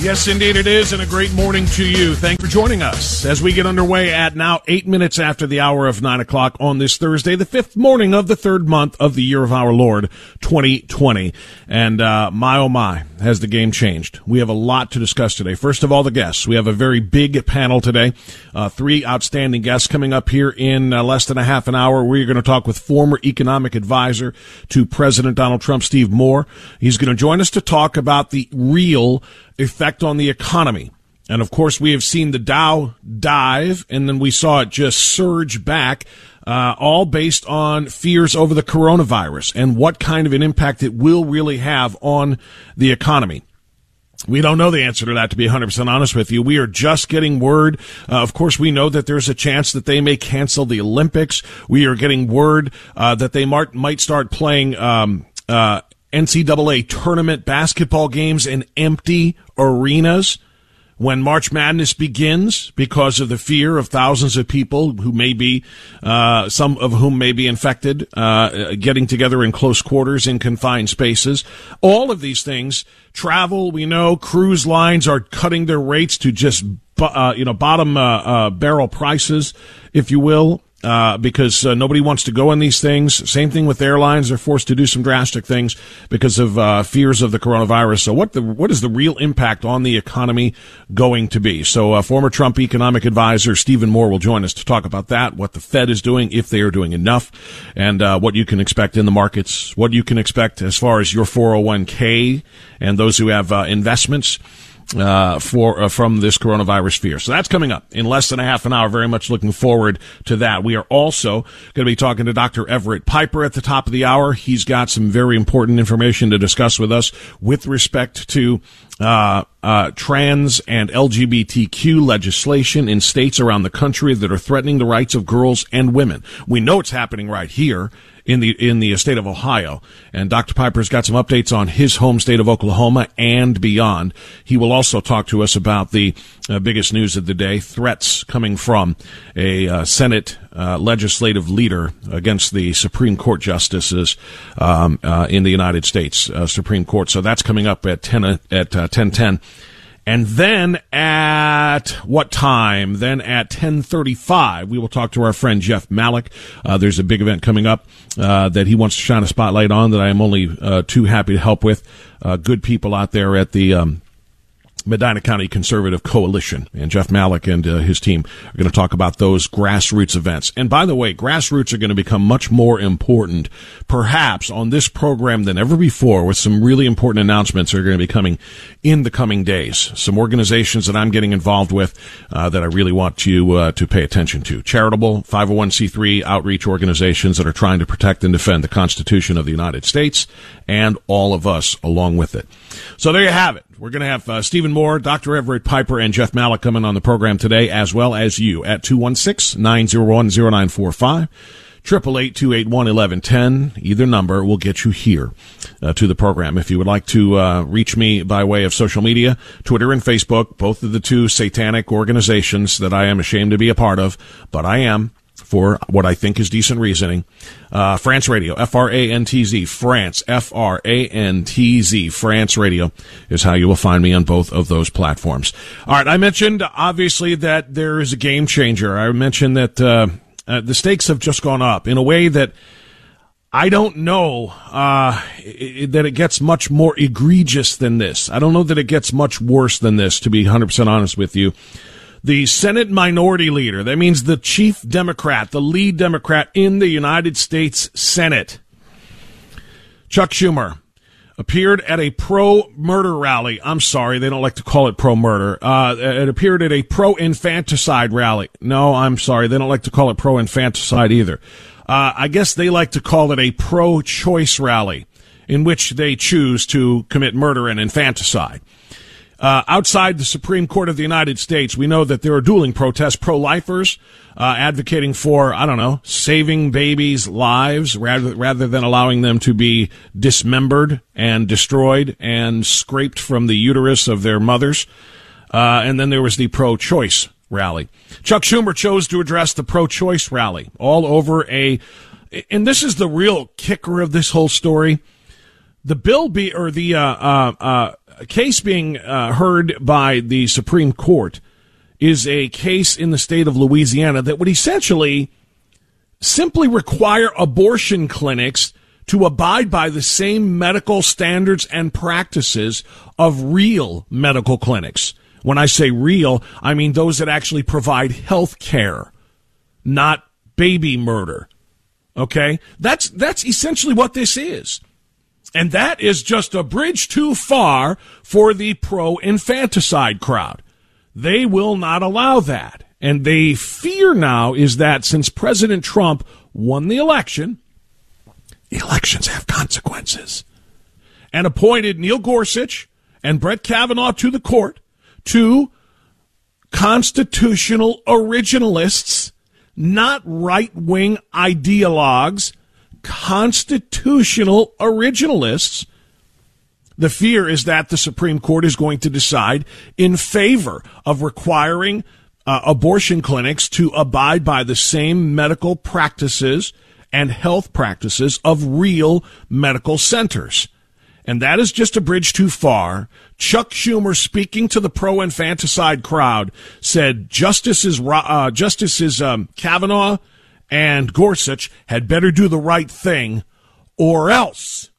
Yes, indeed it is, and a great morning to you. Thank you for joining us as we get underway at now eight minutes after the hour of nine o'clock on this Thursday, the fifth morning of the third month of the year of our Lord, 2020. And, uh, my oh my, has the game changed. We have a lot to discuss today. First of all, the guests. We have a very big panel today. Uh, three outstanding guests coming up here in uh, less than a half an hour. We're going to talk with former economic advisor to President Donald Trump, Steve Moore. He's going to join us to talk about the real effect on the economy. And of course, we have seen the Dow dive, and then we saw it just surge back, uh, all based on fears over the coronavirus and what kind of an impact it will really have on the economy. We don't know the answer to that, to be 100% honest with you. We are just getting word. Uh, of course, we know that there's a chance that they may cancel the Olympics. We are getting word uh, that they might, might start playing um, uh, NCAA tournament basketball games in empty arenas when March Madness begins because of the fear of thousands of people who may be, uh, some of whom may be infected, uh, getting together in close quarters in confined spaces. All of these things, travel, we know cruise lines are cutting their rates to just, uh, you know, bottom, uh, uh, barrel prices, if you will uh, because uh, nobody wants to go on these things. Same thing with airlines; they're forced to do some drastic things because of uh, fears of the coronavirus. So, what the what is the real impact on the economy going to be? So, uh, former Trump economic advisor Stephen Moore will join us to talk about that, what the Fed is doing, if they are doing enough, and uh, what you can expect in the markets, what you can expect as far as your 401k and those who have uh, investments uh, for uh, from this coronavirus fear. So that's coming up in less than a half an hour. Very much looking forward to that. We are also going to be talking to Dr. Everett Piper at the top of the hour. He's got some very important information to discuss with us with respect to uh, uh, trans and LGBTQ legislation in states around the country that are threatening the rights of girls and women. We know it's happening right here in the in the state of Ohio. And Dr. Piper's got some updates on his home state of Oklahoma and beyond. He will also talk to us about the uh, biggest news of the day: threats coming from a uh, Senate uh, legislative leader against the Supreme Court justices um, uh, in the United States uh, Supreme Court. So that's coming up at ten uh, at ten ten. And then at what time? Then at 1035, we will talk to our friend Jeff Malik. Uh, there's a big event coming up uh, that he wants to shine a spotlight on that I am only uh, too happy to help with. Uh, good people out there at the um, Medina County Conservative Coalition. And Jeff Malik and uh, his team are going to talk about those grassroots events. And by the way, grassroots are going to become much more important, perhaps on this program than ever before, with some really important announcements that are going to be coming in the coming days. Some organizations that I'm getting involved with uh, that I really want you uh, to pay attention to. Charitable 501c3 outreach organizations that are trying to protect and defend the Constitution of the United States and all of us along with it. So there you have it. We're going to have uh, Stephen Moore, Dr. Everett Piper, and Jeff Malik coming on the program today, as well as you at 216 901 0945. Triple eight two eight one eleven ten. Either number will get you here uh, to the program. If you would like to uh, reach me by way of social media, Twitter and Facebook, both of the two satanic organizations that I am ashamed to be a part of, but I am for what I think is decent reasoning. Uh, Frantz Radio, F R A N T Z, Frantz, F R A N T Z, Frantz Radio is how you will find me on both of those platforms. All right, I mentioned obviously that there is a game changer. I mentioned that uh, uh, the stakes have just gone up in a way that. I don't know uh, it, that it gets much more egregious than this. I don't know that it gets much worse than this, to be 100% honest with you the Senate Minority Leader. That means the chief Democrat, the lead Democrat in the United States Senate. Chuck Schumer appeared at a pro murder rally. I'm sorry, they don't like to call it pro murder. Uh, it appeared at a pro infanticide rally. No, I'm sorry, they don't like to call it pro infanticide either. Uh, I guess they like to call it a pro choice rally in which they choose to commit murder and infanticide. Uh, outside the Supreme Court of the United States, we know that there are dueling protests, pro-lifers uh, advocating for, I don't know, saving babies' lives rather rather than allowing them to be dismembered and destroyed and scraped from the uterus of their mothers. Uh, and then there was the pro-choice rally. Chuck Schumer chose to address the pro-choice rally all over a, and this is the real kicker of this whole story. The bill be or the uh, uh, uh case being uh, heard by the Supreme Court is a case in the state of Louisiana that would essentially simply require abortion clinics to abide by the same medical standards and practices of real medical clinics. When I say real, I mean those that actually provide health care, not baby murder. Okay? That's, that's essentially what this is. And that is just a bridge too far for the pro infanticide crowd. They will not allow that. And they fear now is that since President Trump won the election, elections have consequences, and appointed Neil Gorsuch and Brett Kavanaugh to the court, two constitutional originalists, not right wing ideologues constitutional originalists. The fear is that the Supreme Court is going to decide in favor of requiring uh, abortion clinics to abide by the same medical practices and health practices of real medical centers. And that is just a bridge too far. Chuck Schumer, speaking to the pro infanticide crowd, said Justices, uh, Justices um, Kavanaugh and Gorsuch had better do the right thing or else.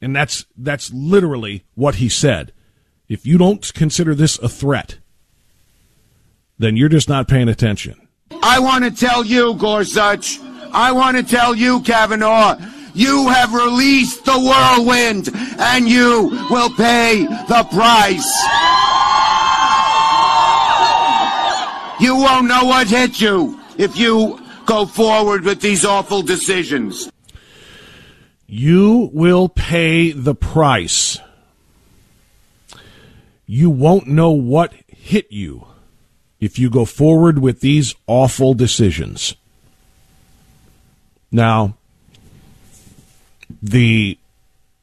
And that's that's literally what he said. If you don't consider this a threat, then you're just not paying attention. I want to tell you, Gorsuch, I want to tell you, Kavanaugh, you have released the whirlwind and you will pay the price. You won't know what hit you if you go forward with these awful decisions. You will pay the price. You won't know what hit you if you go forward with these awful decisions. Now, the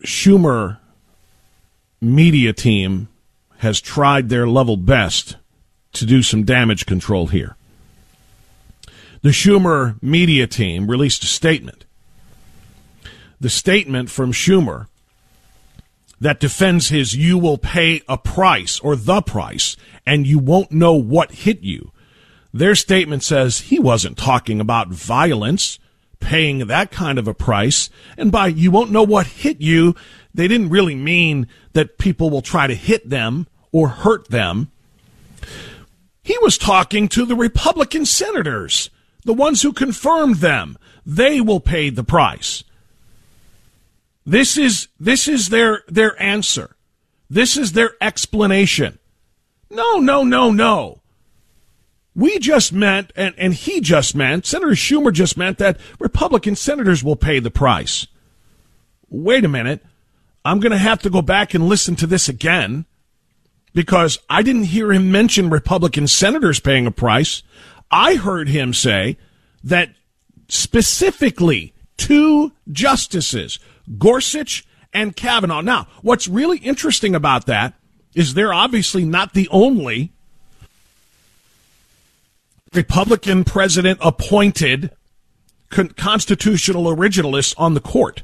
Schumer media team has tried their level best to do some damage control here the Schumer media team released a statement. The statement from Schumer that defends his you will pay a price or the price and you won't know what hit you. Their statement says he wasn't talking about violence, paying that kind of a price. And by you won't know what hit you, they didn't really mean that people will try to hit them or hurt them. He was talking to the Republican senators, the ones who confirmed them. They will pay the price. This is this is their their answer. This is their explanation. No, no, no, no. We just meant, and, and he just meant, Senator Schumer just meant that Republican senators will pay the price. Wait a minute. I'm going to have to go back and listen to this again because I didn't hear him mention Republican senators paying a price. I heard him say that specifically two justices, Gorsuch and Kavanaugh. Now, what's really interesting about that is they're obviously not the only Republican president appointed constitutional originalists on the court.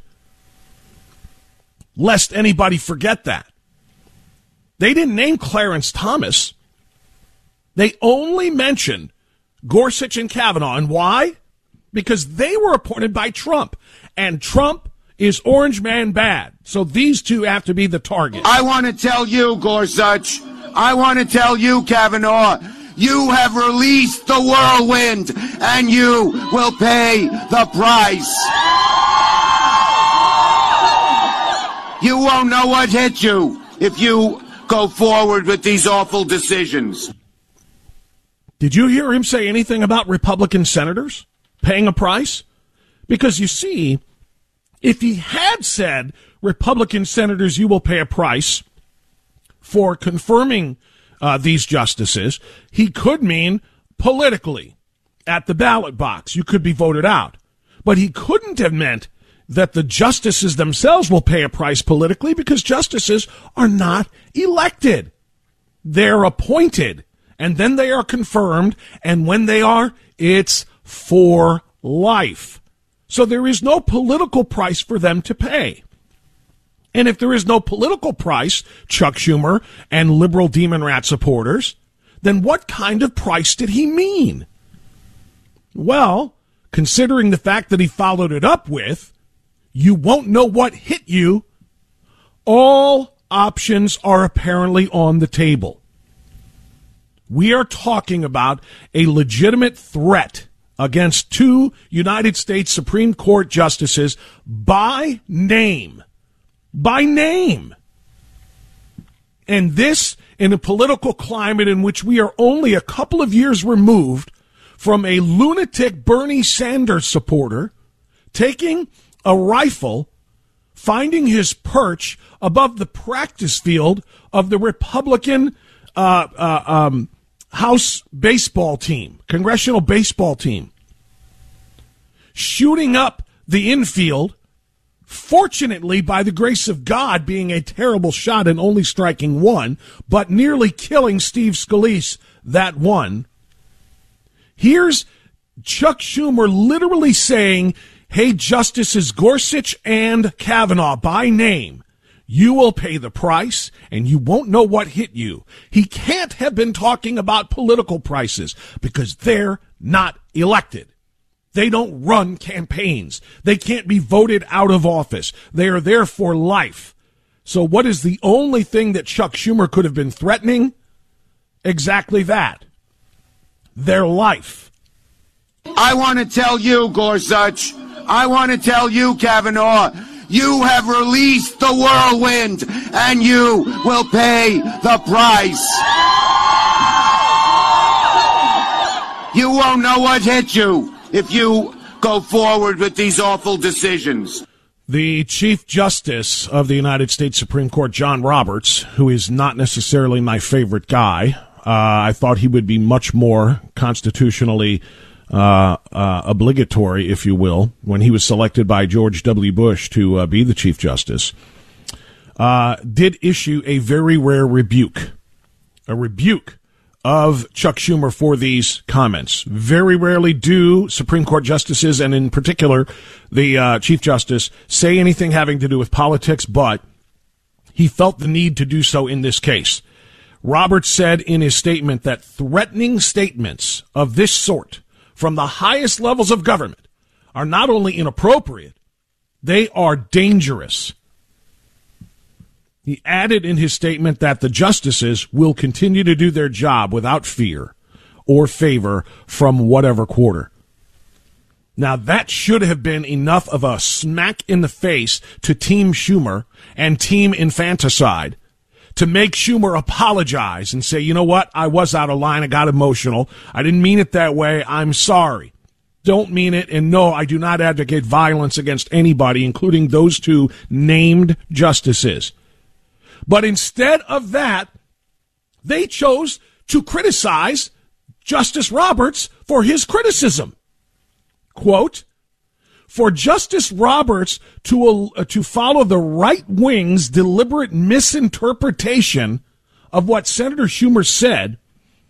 Lest anybody forget that. They didn't name Clarence Thomas. They only mentioned Gorsuch and Kavanaugh. And why? Because they were appointed by Trump. And Trump is Orange Man bad. So these two have to be the target. I want to tell you, Gorsuch. I want to tell you, Kavanaugh. You have released the whirlwind, and you will pay the price. You won't know what hit you if you go forward with these awful decisions. Did you hear him say anything about Republican senators paying a price? Because you see, if he had said, Republican senators, you will pay a price for confirming uh, these justices, he could mean politically at the ballot box. You could be voted out. But he couldn't have meant that the justices themselves will pay a price politically because justices are not elected. They're appointed and then they are confirmed. And when they are, it's for life. So there is no political price for them to pay. And if there is no political price, Chuck Schumer and liberal demon rat supporters, then what kind of price did he mean? Well, considering the fact that he followed it up with, you won't know what hit you, all options are apparently on the table. We are talking about a legitimate threat against two United States Supreme Court justices by name. By name. And this in a political climate in which we are only a couple of years removed from a lunatic Bernie Sanders supporter taking a rifle, finding his perch above the practice field of the Republican uh, uh, um, House baseball team, congressional baseball team, shooting up the infield. Fortunately, by the grace of God, being a terrible shot and only striking one, but nearly killing Steve Scalise that one. Here's Chuck Schumer literally saying, Hey, Justices Gorsuch and Kavanaugh by name, you will pay the price and you won't know what hit you. He can't have been talking about political prices because they're not elected. They don't run campaigns. They can't be voted out of office. They are there for life. So what is the only thing that Chuck Schumer could have been threatening? Exactly that. Their life. I want to tell you, Gorsuch. I want to tell you, Kavanaugh. You have released the whirlwind, and you will pay the price. You won't know what hit you if you go forward with these awful decisions. The Chief Justice of the United States Supreme Court, John Roberts, who is not necessarily my favorite guy, uh, I thought he would be much more constitutionally uh, uh, obligatory, if you will, when he was selected by George W. Bush to uh, be the Chief Justice, uh, did issue a very rare rebuke. A rebuke of Chuck Schumer for these comments. Very rarely do Supreme Court justices, and in particular the Chief Justice, say anything having to do with politics, but he felt the need to do so in this case. Roberts said in his statement that threatening statements of this sort from the highest levels of government are not only inappropriate, they are dangerous. He added in his statement that the justices will continue to do their job without fear or favor from whatever quarter. Now that should have been enough of a smack in the face to Team Schumer and Team Infanticide to make Schumer apologize and say, you know what? I was out of line. I got emotional. I didn't mean it that way. I'm sorry. Don't mean it. And no, I do not advocate violence against anybody, including those two named justices. But instead of that, they chose to criticize Justice Roberts for his criticism. Quote, for Justice Roberts to, uh, to follow the right wing's deliberate misinterpretation of what Senator Schumer said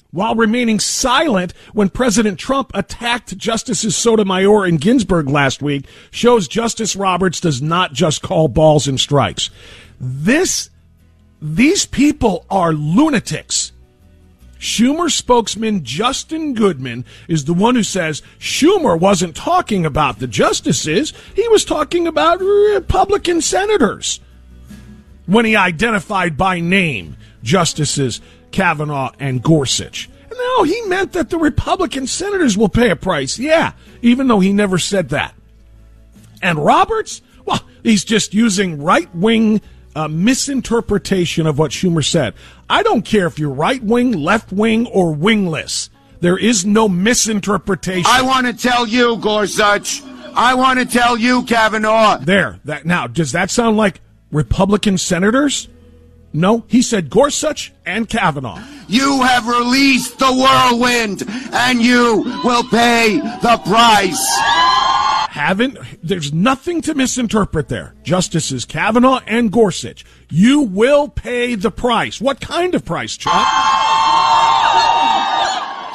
while remaining silent when President Trump attacked Justices Sotomayor and Ginsburg last week shows Justice Roberts does not just call balls and strikes. This, these people are lunatics. Schumer spokesman Justin Goodman is the one who says Schumer wasn't talking about the justices, he was talking about Republican senators when he identified by name Justices Kavanaugh and Gorsuch. And no, he meant that the Republican senators will pay a price. Yeah, even though he never said that. And Roberts, well, he's just using right wing uh, misinterpretation of what Schumer said. I don't care if you're right wing, left wing, or wingless. There is no misinterpretation. I want to tell you, Gorsuch. I want to tell you, Kavanaugh. There. That now does that sound like Republican senators? No, he said Gorsuch and Kavanaugh. You have released the whirlwind, and you will pay the price. Haven't, there's nothing to misinterpret there. Justices Kavanaugh and Gorsuch. You will pay the price. What kind of price, Chuck?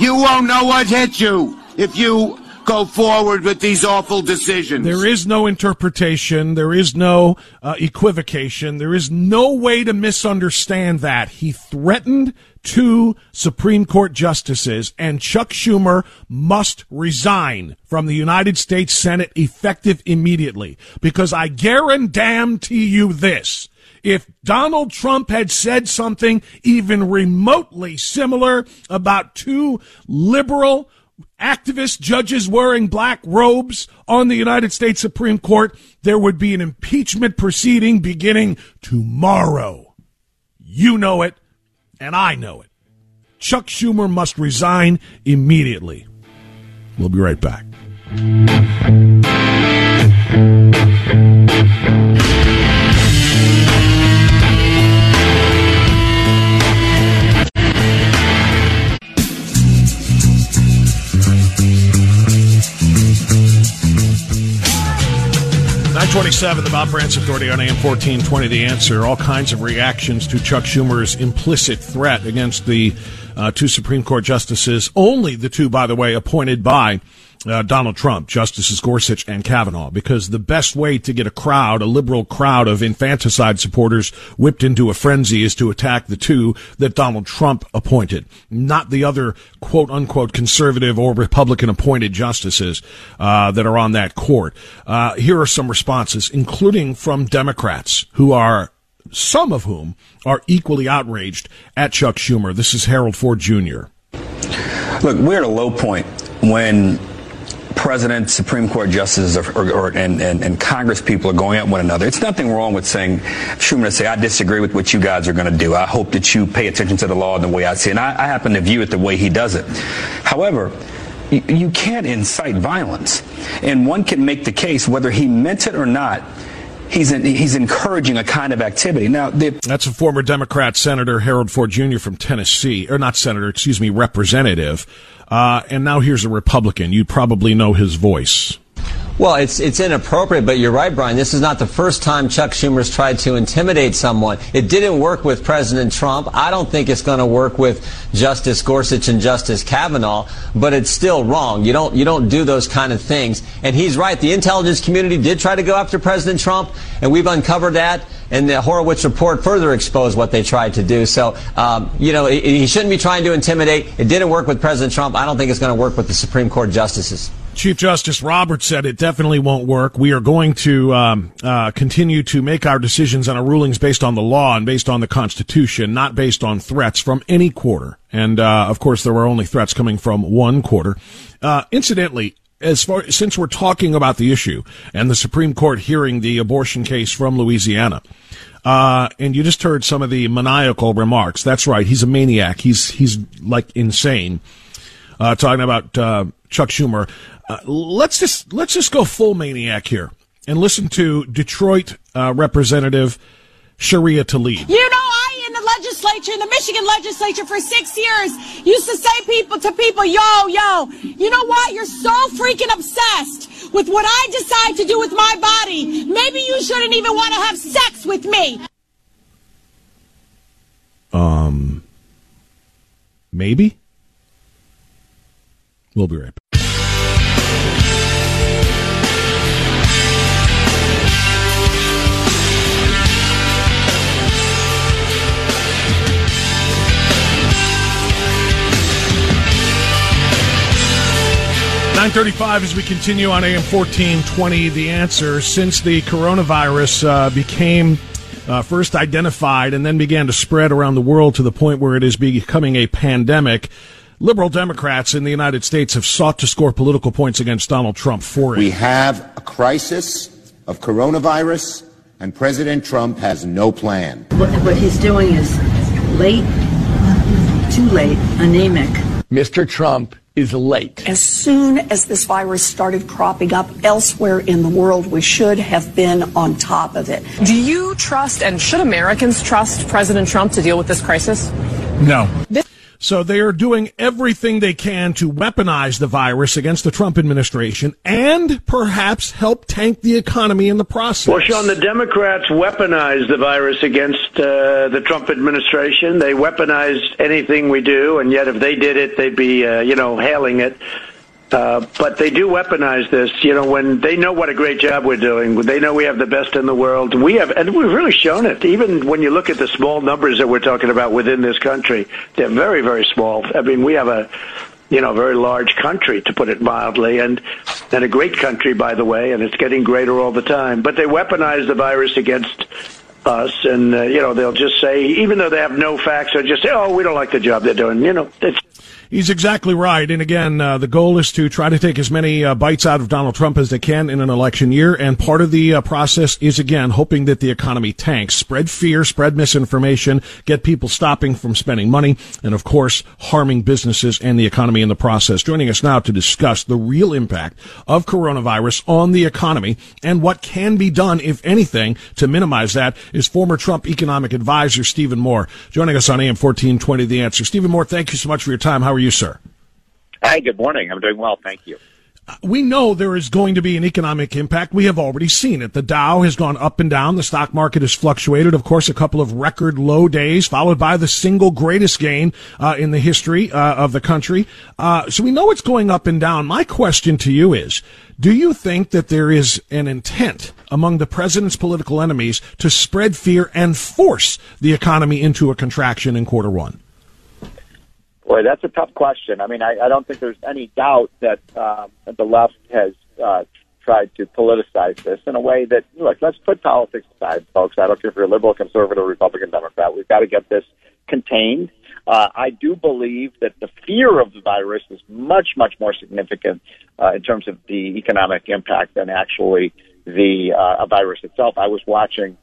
You won't know what hit you if you go forward with these awful decisions. There is no interpretation. There is no uh, equivocation. There is no way to misunderstand that. He threatened two Supreme Court justices, and Chuck Schumer must resign from the United States Senate effective immediately. Because I guarantee you this. If Donald Trump had said something even remotely similar about two liberal activist judges wearing black robes on the United States Supreme Court, there would be an impeachment proceeding beginning tomorrow. You know it, and I know it. Chuck Schumer must resign immediately. We'll be right back. 927, the Bob Frantz Authority on AM 1420. The answer. All kinds of reactions to Chuck Schumer's implicit threat against the uh, two Supreme Court justices. Only the two, by the way, appointed by uh, Donald Trump, Justices Gorsuch and Kavanaugh, because the best way to get a crowd, a liberal crowd of infanticide supporters whipped into a frenzy is to attack the two that Donald Trump appointed, not the other quote unquote conservative or Republican appointed justices uh, that are on that court. Uh, here are some responses, including from Democrats who are some of whom are equally outraged at Chuck Schumer. This is Harold Ford Jr. Look, we're at a low point when president, Supreme Court justices, or, or, or and, and, and, Congress people are going at one another. It's nothing wrong with saying, Schumer to say, I disagree with what you guys are going to do. I hope that you pay attention to the law and the way I see it. And I, I happen to view it the way he does it. However, you, you can't incite violence. And one can make the case, whether he meant it or not, he's in, he's encouraging a kind of activity. Now, that's a former Democrat Senator Harold Ford Jr. from Tennessee, or not senator, excuse me, representative. Uh, and now here's a Republican. You probably know his voice. Well, it's it's inappropriate, but you're right, Brian. This is not the first time Chuck Schumer's tried to intimidate someone. It didn't work with President Trump. I don't think it's going to work with Justice Gorsuch and Justice Kavanaugh, but it's still wrong. You don't you don't do those kind of things. And he's right. The intelligence community did try to go after President Trump, and we've uncovered that. And the Horowitz report further exposed what they tried to do. So, um, you know, he shouldn't be trying to intimidate. It didn't work with President Trump. I don't think it's going to work with the Supreme Court justices. Chief Justice Roberts said it definitely won't work. We are going to um, uh, continue to make our decisions and our rulings based on the law and based on the Constitution, not based on threats from any quarter. And uh, of course, there were only threats coming from one quarter. Uh, incidentally, as far since we're talking about the issue and the Supreme Court hearing the abortion case from Louisiana, uh, and you just heard some of the maniacal remarks. That's right, he's a maniac. He's he's like insane. Uh, talking about uh, Chuck Schumer. Uh, let's just let's just go full maniac here and listen to Detroit uh, Representative Sharia Tlaib. You know, I legislature, in the Michigan legislature for six years, used to say people to people, yo, yo, you know what? You're so freaking obsessed with what I decide to do with my body. Maybe you shouldn't even want to have sex with me. Um, maybe. We'll be right back. 935 as we continue on AM 1420. The answer since the coronavirus uh, became uh, first identified and then began to spread around the world to the point where it is becoming a pandemic. Liberal Democrats in the United States have sought to score political points against Donald Trump for it. We have a crisis of coronavirus, and President Trump has no plan. What, what he's doing is late, too late, anemic. Mr. Trump is late. As soon as this virus started cropping up elsewhere in the world, we should have been on top of it. Do you trust and should Americans trust President Trump to deal with this crisis? No. This- so they are doing everything they can to weaponize the virus against the Trump administration and perhaps help tank the economy in the process. Well, Sean, the Democrats weaponized the virus against uh, the Trump administration. They weaponized anything we do, and yet if they did it, they'd be, uh, you know, hailing it. Uh, but they do weaponize this. You know, when they know what a great job we're doing, they know we have the best in the world. We have, and we've really shown it. Even when you look at the small numbers that we're talking about within this country, they're very, very small. I mean, we have a, you know, very large country, to put it mildly, and and a great country, by the way, and it's getting greater all the time. But they weaponize the virus against us, and uh, you know, they'll just say, even though they have no facts, they'll just say, "Oh, we don't like the job they're doing." You know, it's He's exactly right. And again, uh, the goal is to try to take as many uh, bites out of Donald Trump as they can in an election year. And part of the uh, process is, again, hoping that the economy tanks, spread fear, spread misinformation, get people stopping from spending money, and of course, harming businesses and the economy in the process. Joining us now to discuss the real impact of coronavirus on the economy and what can be done, if anything, to minimize that is former Trump economic advisor Stephen Moore. Joining us on AM 1420, The Answer. Stephen Moore, thank you so much for your time. How are you, sir? Hi, good morning. I'm doing well. Thank you. We know there is going to be an economic impact. We have already seen it. The Dow has gone up and down. The stock market has fluctuated. Of course, a couple of record low days, followed by the single greatest gain uh, in the history uh, of the country. Uh, so we know it's going up and down. My question to you is, do you think that there is an intent among the president's political enemies to spread fear and force the economy into a contraction in quarter one? Boy, that's a tough question. I mean, I, I don't think there's any doubt that um, the left has uh, tried to politicize this in a way that, look, let's put politics aside, folks. I don't care if you're liberal, conservative, Republican, Democrat. We've got to get this contained. Uh, I do believe that the fear of the virus is much, much more significant uh, in terms of the economic impact than actually the uh, virus itself. I was watching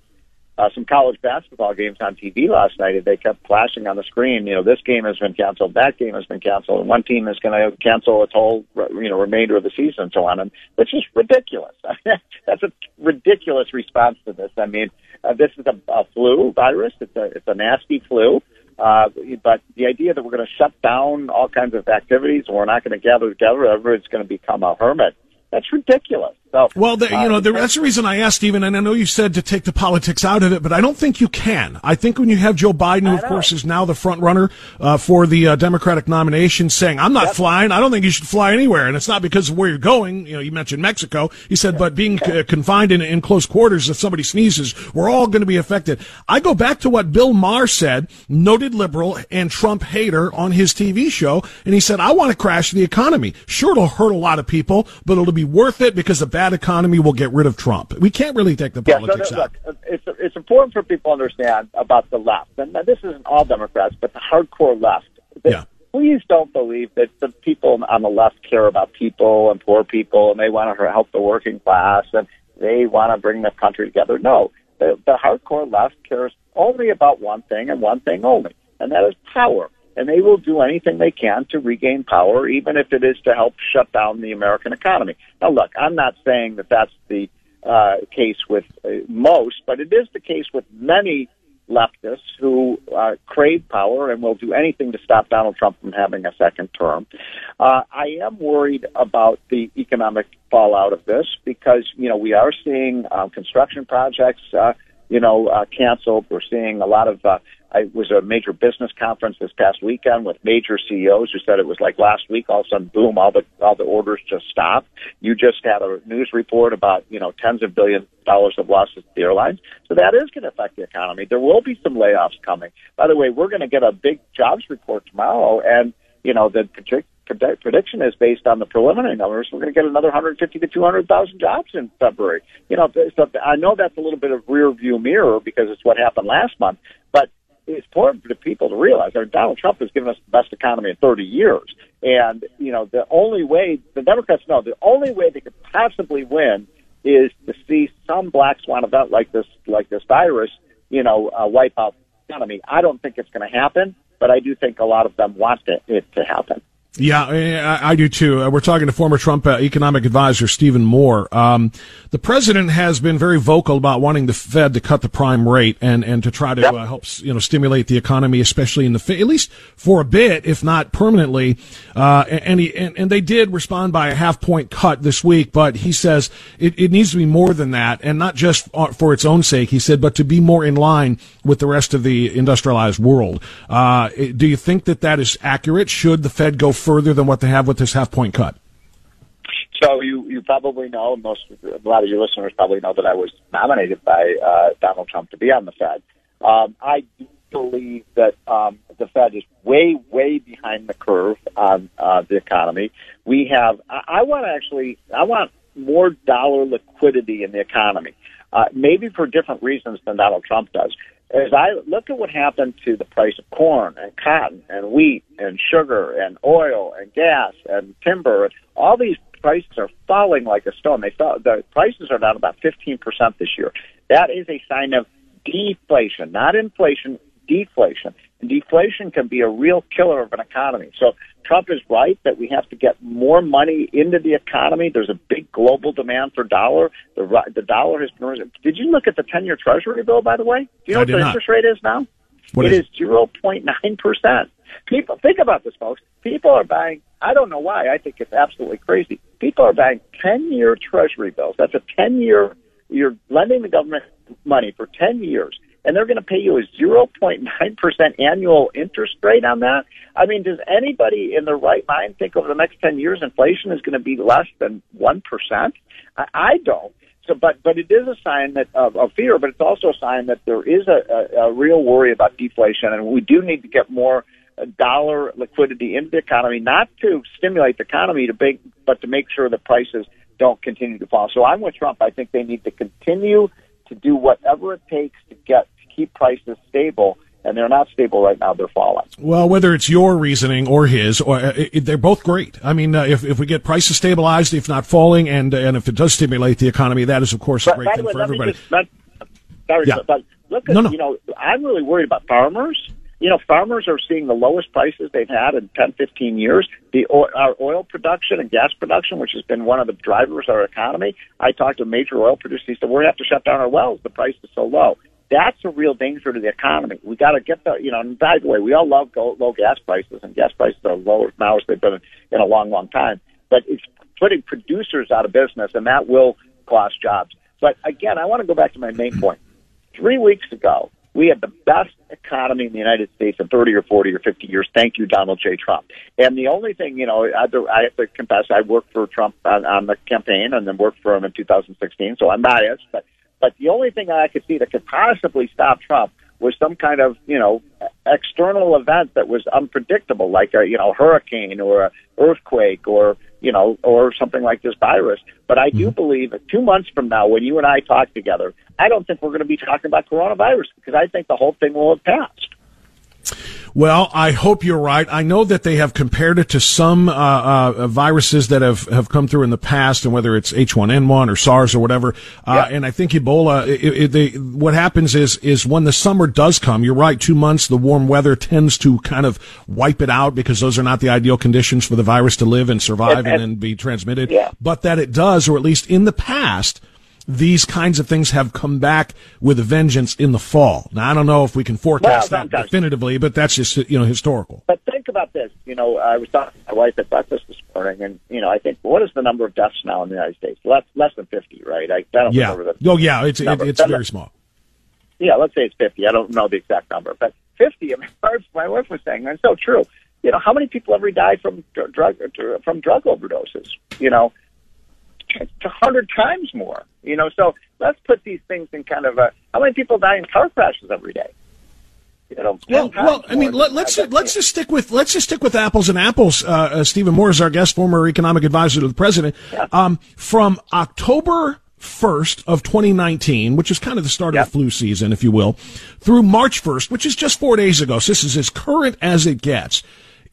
uh, some college basketball games on TV last night, and they kept flashing on the screen. You know, this game has been canceled, that game has been canceled, and one team is going to cancel its whole, you know, remainder of the season, and so on. And it's just ridiculous. That's a ridiculous response to this. I mean, uh, this is a, a flu virus. It's a it's a nasty flu. Uh, but the idea that we're going to shut down all kinds of activities and we're not going to gather together, everyone's going to become a hermit, that's ridiculous. So, well, the, you uh, know, the, that's the reason I asked, Stephen, and I know you said to take the politics out of it, but I don't think you can. I think when you have Joe Biden, who of course is now the front runner uh, for the uh, Democratic nomination, saying, "I'm not Yep. flying. I don't think you should fly anywhere," and it's not because of where you're going. You know, you mentioned Mexico. He said, but being uh, confined in, in close quarters, if somebody sneezes, we're all going to be affected. I go back to what Bill Maher said, noted liberal and Trump hater, on his TV show, and he said, "I want to crash the economy. Sure, it'll hurt a lot of people, but it'll be worth it because a bad economy will get rid of Trump." We can't really take the Yeah, so politics no, out. look, it's it's important for people to understand about the left, and this isn't all Democrats, but the hardcore left. Yeah. Please don't believe that the people on the left care about people and poor people, and they want to help the working class, and they want to bring the country together. No, the, the hardcore left cares only about one thing and one thing only, and that is power. And they will do anything they can to regain power, even if it is to help shut down the American economy. Now, look, I'm not saying that that's the uh, case with uh, most, but it is the case with many leftists who uh, crave power and will do anything to stop Donald Trump from having a second term. Uh, I am worried about the economic fallout of this because you know we are seeing um, construction projects. Uh, you know, uh, canceled. We're seeing a lot of. Uh, I was at a major business conference this past weekend with major CEOs who said it was like last week. All of a sudden, boom! All the all the orders just stopped. You just had a news report about you know tens of billions of dollars of losses to the airlines. So that is going to affect the economy. There will be some layoffs coming. By the way, we're going to get a big jobs report tomorrow, and you know the predict, predict, prediction is based on the preliminary numbers. We're going to get another 150 to 200,000 jobs in February. You know, so I know that's a little bit of rear view mirror because it's what happened last month, but it's important for people to realize that Donald Trump has given us the best economy in 30 years. And, you know, the only way, the Democrats know, the only way they could possibly win is to see some black swan event like this, like this virus, you know, uh, wipe out the economy. I don't think it's going to happen, but I do think a lot of them want it, it to happen. Yeah, I, I do too. Uh, we're talking to former Trump uh, economic advisor Stephen Moore. Um, the president has been very vocal about wanting the Fed to cut the prime rate and, and to try to Yep. uh, help you know stimulate the economy, especially in the at least for a bit, if not permanently. Uh, and, he, and and they did respond by a half point cut this week, but he says it, it needs to be more than that, and not just for its own sake. He said, but to be more in line with the rest of the industrialized world. Uh, do you think that that is accurate? Should the Fed go further than what they have with this half point cut? So you you probably know most a lot of your listeners probably know that I was nominated by uh, Donald Trump to be on the Fed. Um, I do believe that um, the Fed is way way behind the curve on uh, the economy. We have I, I want actually I want more dollar liquidity in the economy, uh, maybe for different reasons than Donald Trump does. As I look at what happened to the price of corn and cotton and wheat and sugar and oil and gas and timber, all these prices are falling like a stone. They fell, the prices are down about 15% this year. That is a sign of deflation, not inflation, deflation. Deflation can be a real killer of an economy. So Trump is right that we have to get more money into the economy. There's a big global demand for dollar. The the dollar has been. risen. Did you look at the 10-year Treasury bill, by the way? Do you know I what the not. interest rate is now? What It is is zero point nine percent. People think about this, folks. People are buying. I don't know why. I think it's absolutely crazy. People are buying ten-year Treasury bills. That's a ten-year. You're lending the government money for ten years, and they're going to pay you a zero point nine percent annual interest rate on that. I mean, does anybody in their right mind think over the next ten years inflation is going to be less than one percent? I, I don't. So, but but it is a sign that of, of fear, but it's also a sign that there is a, a, a real worry about deflation, and we do need to get more uh, dollar liquidity into the economy, not to stimulate the economy, to make, but to make sure the prices don't continue to fall. So I'm with Trump. I think they need to continue to do whatever it takes to get keep prices stable, and they're not stable right now; they're falling. Well, whether it's your reasoning or his, or uh, it, they're both great. I mean, uh, if if we get prices stabilized, if not falling, and and if it does stimulate the economy, that is of course a great thing way, for everybody. just- let- sorry, Yeah. but look at No, no. you know, I'm really worried about farmers. You know, farmers are seeing the lowest prices they've had in 10, 15 years. The our oil production and gas production, which has been one of the drivers of our economy. I talked to a major oil producer. He said, "We're going to have to shut down our wells. The price is so low." That's a real danger to the economy. We got to get the, you know. And by the way, we all love low gas prices, and gas prices are lower now as they've been in a long, long time. But it's putting producers out of business, and that will cost jobs. But again, I want to go back to my main point. Three weeks ago, we had the best economy in the United States in 30 or 40 or 50 years. Thank you, Donald J. Trump. And the only thing, you know, I I have to confess, I worked for Trump on, on the campaign and then worked for him in 2016, so I'm biased. But but the only thing I could see that could possibly stop Trump was some kind of you know external event that was unpredictable, like a you know hurricane or a earthquake or you know or something like this virus. But I do mm-hmm. believe that two months from now, when you and I talk together, I don't think we're going to be talking about coronavirus because I think the whole thing will have passed. Well, I hope you're right. I know that they have compared it to some uh, uh, viruses that have, have come through in the past, and whether it's H1N1 or SARS or whatever. Uh, And I think Ebola. It, it, they, what happens is is when the summer does come. You're right. Two months, the warm weather tends to kind of wipe it out because those are not the ideal conditions for the virus to live and survive and, And- then be transmitted. Yeah. But that it does, or at least in the past these kinds of things have come back with a vengeance in the fall. Now, I don't know if we can forecast Well, that definitively, but that's just, you know, historical. But think about this. You know, I was talking to my wife at breakfast this morning, and you know, I think what is the number of deaths now in the United States? Less less than fifty, right? I, I don't Yeah. remember the Oh, yeah, it's, it, it's very small. Yeah, let's say it's fifty. I don't know the exact number, but fifty. I mean, my wife was saying, and it's so true. You know, how many people every die from drug from drug overdoses? You know, a hundred times more. You know, so let's put these things in kind of a. How many people die in car crashes every day? You know, Well, well, I mean, let, let's let's just stick with let's just stick with apples and apples. Uh, uh, Stephen Moore is our guest, former economic advisor to the president. Um, from October first of 2019, which is kind of the start of the flu season, if you will, through March 1st, which is just four days ago. So this is as current as it gets.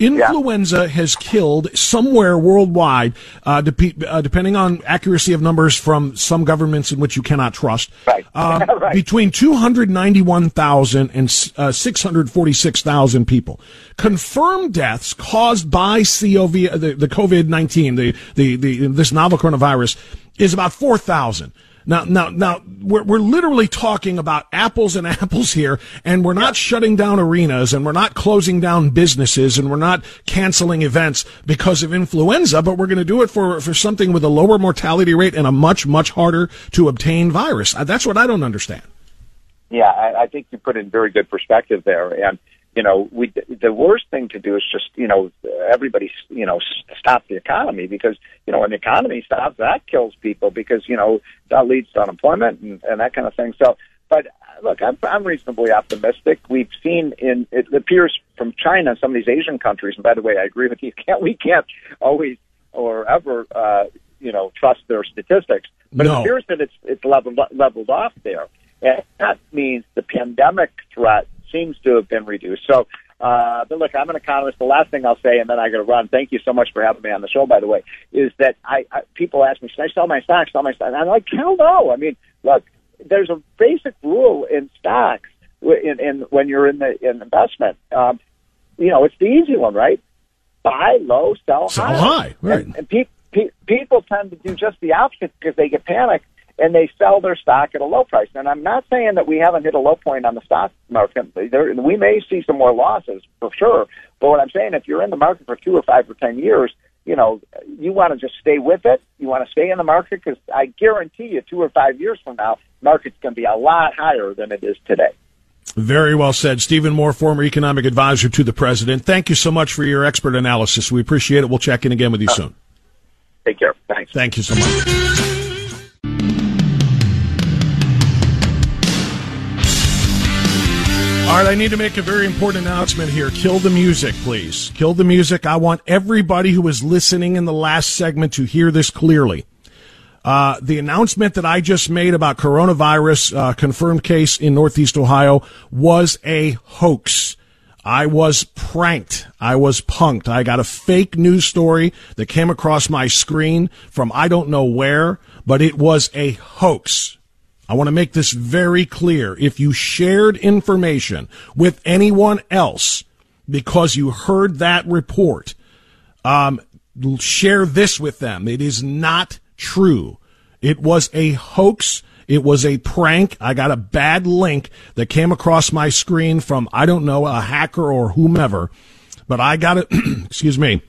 Influenza has killed somewhere worldwide, uh, dep- uh, depending on accuracy of numbers from some governments in which you cannot trust, right. Um, Right. between 291,000 and uh, 646,000 people. Confirmed deaths caused by COV, uh, the, the COVID-19, the, the, the, this novel coronavirus, is about 4,000. Now, now, now, we're, we're literally talking about apples and apples here, and we're not shutting down arenas, and we're not closing down businesses, and we're not canceling events because of influenza, but we're going to do it for, for something with a lower mortality rate and a much, much harder to obtain virus. Uh, That's what I don't understand. Yeah, I, I think you put in very good perspective there. And, you know, we, the worst thing to do is just, you know, everybody, you know, stop the economy because, you know, when the economy stops, that kills people because, you know, that leads to unemployment and, and that kind of thing. So, but uh, look, I'm, I'm reasonably optimistic. We've seen in, it appears from China, some of these Asian countries, and by the way, I agree with you, can't, we can't always or ever, uh, you know, trust their statistics. But No. it appears that it's, it's leveled, leveled off there. And that means the pandemic threat seems to have been reduced. So, uh, but look, I'm an economist. The last thing I'll say, and then I got to run. Thank you so much for having me on the show, by the way, is that I, I people ask me, should I sell my stocks? Sell my stocks? And I'm like, hell no. I mean, look, there's a basic rule in stocks in, in when you're in the in investment. Um, you know, it's the easy one, right? Buy low, sell, Sell high. high, right. And, and pe- pe- people tend to do just the opposite because they get panicked and they sell their stock at a low price. And I'm not saying that we haven't hit a low point on the stock market. There, we may see some more losses for sure. But what I'm saying, if you're in the market for two or five or ten years, you know, you want to just stay with it. You want to stay in the market because I guarantee you, two or five years from now, market's going to be a lot higher than it is today. Very well said. Stephen Moore, former economic advisor to the president. Thank you so much for your expert analysis. We appreciate it. We'll check in again with you uh, soon. Take care. Thanks. Thank you so much. All right, I need to make a very important announcement here. Kill the music, please. Kill the music. I want everybody who was listening in the last segment to hear this clearly. Uh, the announcement that I just made about coronavirus uh, confirmed case in Northeast Ohio was a hoax. I was pranked. I was punked. I got a fake news story that came across my screen from I don't know where, but it was a hoax. I want to make this very clear. If you shared information with anyone else because you heard that report, um, share this with them. It is not true. It was a hoax. It was a prank. I got a bad link that came across my screen from, I don't know, a hacker or whomever, but I got it, excuse me.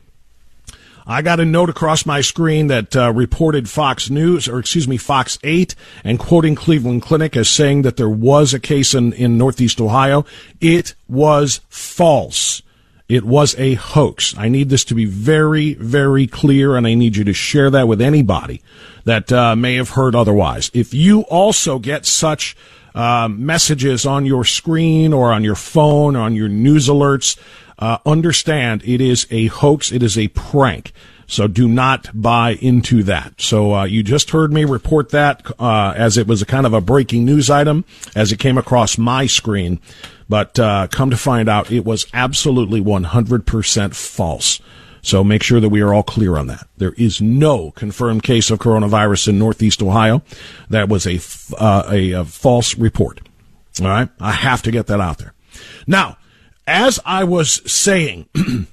I got a note across my screen that uh, reported Fox News, or excuse me, Fox 8, and quoting Cleveland Clinic as saying that there was a case in, in Northeast Ohio. It was false. It was a hoax. I need this to be very, very clear, and I need you to share that with anybody that uh, may have heard otherwise. If you also get such uh, messages on your screen or on your phone or on your news alerts, uh, understand it is a hoax. It is a prank. So do not buy into that. So uh, you just heard me report that uh, as it was a kind of a breaking news item as it came across my screen. But uh, come to find out, it was absolutely 100% false. So make sure that we are all clear on that. There is no confirmed case of coronavirus in Northeast Ohio. That was a, uh, a, a false report. All right. I have to get that out there. Now, as I was saying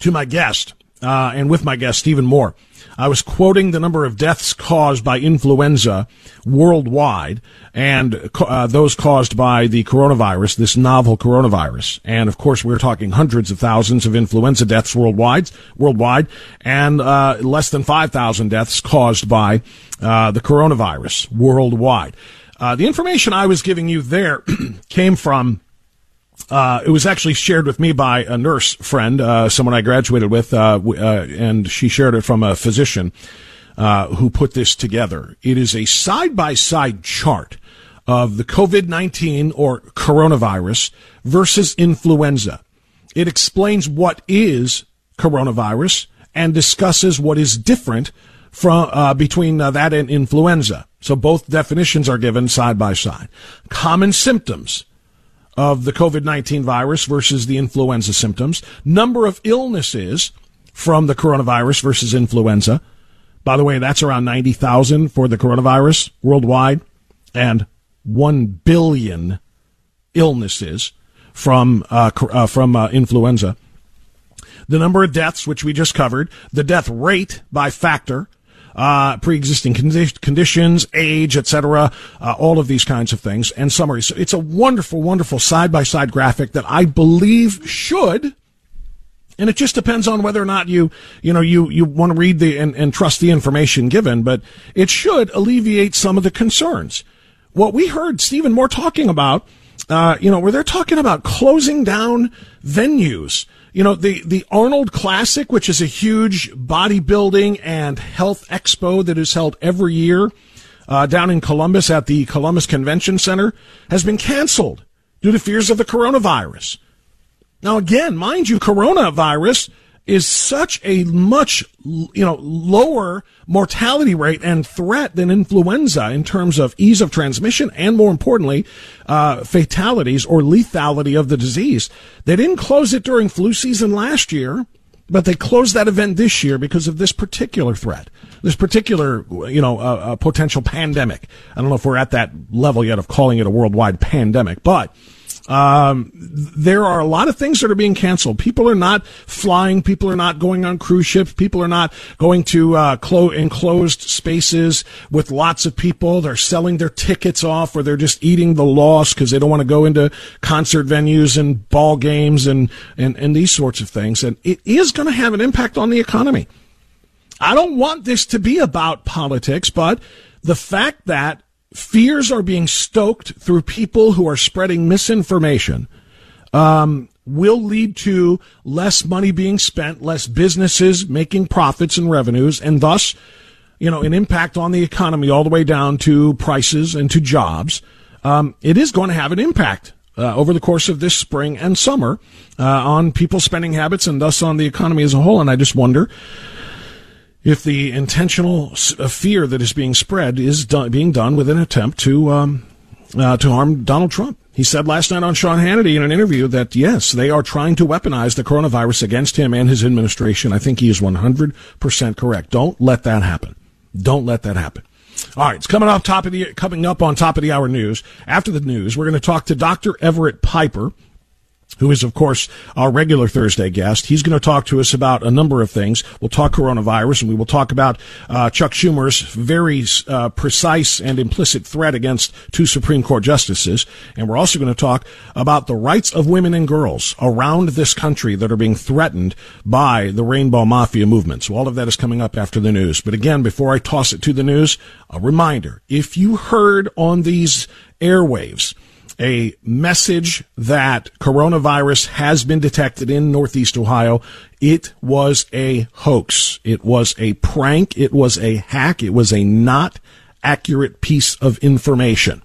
to my guest, uh, and with my guest, Stephen Moore, I was quoting the number of deaths caused by influenza worldwide and uh, those caused by the coronavirus, this novel coronavirus. And of course, we're talking hundreds of thousands of influenza deaths worldwide, worldwide, and uh, less than 5,000 deaths caused by uh, the coronavirus worldwide. Uh, the information I was giving you there came from uh, it was actually shared with me by a nurse friend, uh, someone I graduated with, uh, uh and she shared it from a physician uh, who put this together. It is a side by side chart of the COVID 19 or coronavirus versus influenza. It explains what is coronavirus and discusses what is different from uh, between that and influenza. So both definitions are given side by side. Common symptoms of the COVID 19 virus versus the influenza symptoms, number of illnesses from the coronavirus versus influenza. By the way, that's around 90,000 for the coronavirus worldwide and 1 billion illnesses from, uh, uh, from uh, influenza. The number of deaths, which we just covered, the death rate by factor, uh, pre-existing condi- conditions, age, etc., uh, all of these kinds of things, and summaries. It's a wonderful, wonderful side-by-side graphic that I believe should, and it just depends on whether or not you, you know, you, you want to read the and, and trust the information given, but it should alleviate some of the concerns. What we heard Stephen Moore talking about, uh, you know, where they're talking about closing down venues, you know, the, the Arnold Classic, which is a huge bodybuilding and health expo that is held every year uh, down in Columbus at the Columbus Convention Center, has been canceled due to fears of the coronavirus. Now, again, mind you, coronavirus is such a much you know lower mortality rate and threat than influenza in terms of ease of transmission and more importantly uh, fatalities or lethality of the disease. They didn't close it during flu season last year but they closed that event this year because of this particular threat this particular you know uh, uh, potential pandemic. I don't know if we're at that level yet of calling it a worldwide pandemic but um, there are a lot of things that are being canceled. People are not flying. People are not going on cruise ships. People are not going to uh, clo- enclosed spaces with lots of people. They're selling their tickets off, or they're just eating the loss because they don't want to go into concert venues and ball games and and and these sorts of things. And it is going to have an impact on the economy. I don't want this to be about politics, but the fact that fears are being stoked through people who are spreading misinformation um, will lead to less money being spent, less businesses making profits and revenues, and thus, you know, an impact on the economy all the way down to prices and to jobs. Um, it is going to have an impact uh, over the course of this spring and summer uh, on people's spending habits and thus on the economy as a whole. And I just wonder if the intentional uh, fear that is being spread is done, being done with an attempt to um, uh, to harm Donald Trump. He said last night on Sean Hannity in an interview that yes, they are trying to weaponize the coronavirus against him and his administration. I think he is 100% correct. Don't let that happen. Don't let that happen. All right, it's coming off top of the coming up on top of the hour news. After the news, we're going to talk to Dr. Everett Piper who is, of course, our regular Thursday guest. He's going to talk to us about a number of things. We'll talk coronavirus, and we will talk about uh, Chuck Schumer's very uh, precise and implicit threat against two Supreme Court justices. And we're also going to talk about the rights of women and girls around this country that are being threatened by the Rainbow Mafia movement. So all of that is coming up after the news. But again, before I toss it to the news, a reminder. If you heard on these airwaves, a message that coronavirus has been detected in Northeast Ohio. It was a hoax. It was a prank. It was a hack. It was a not accurate piece of information.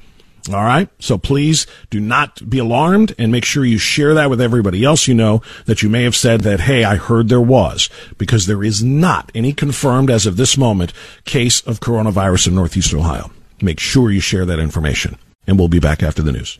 All right. So please do not be alarmed and make sure you share that with everybody else you know that you may have said that, hey, I heard there was, because there is not any confirmed as of this moment case of coronavirus in Northeast Ohio. Make sure you share that information and we'll be back after the news.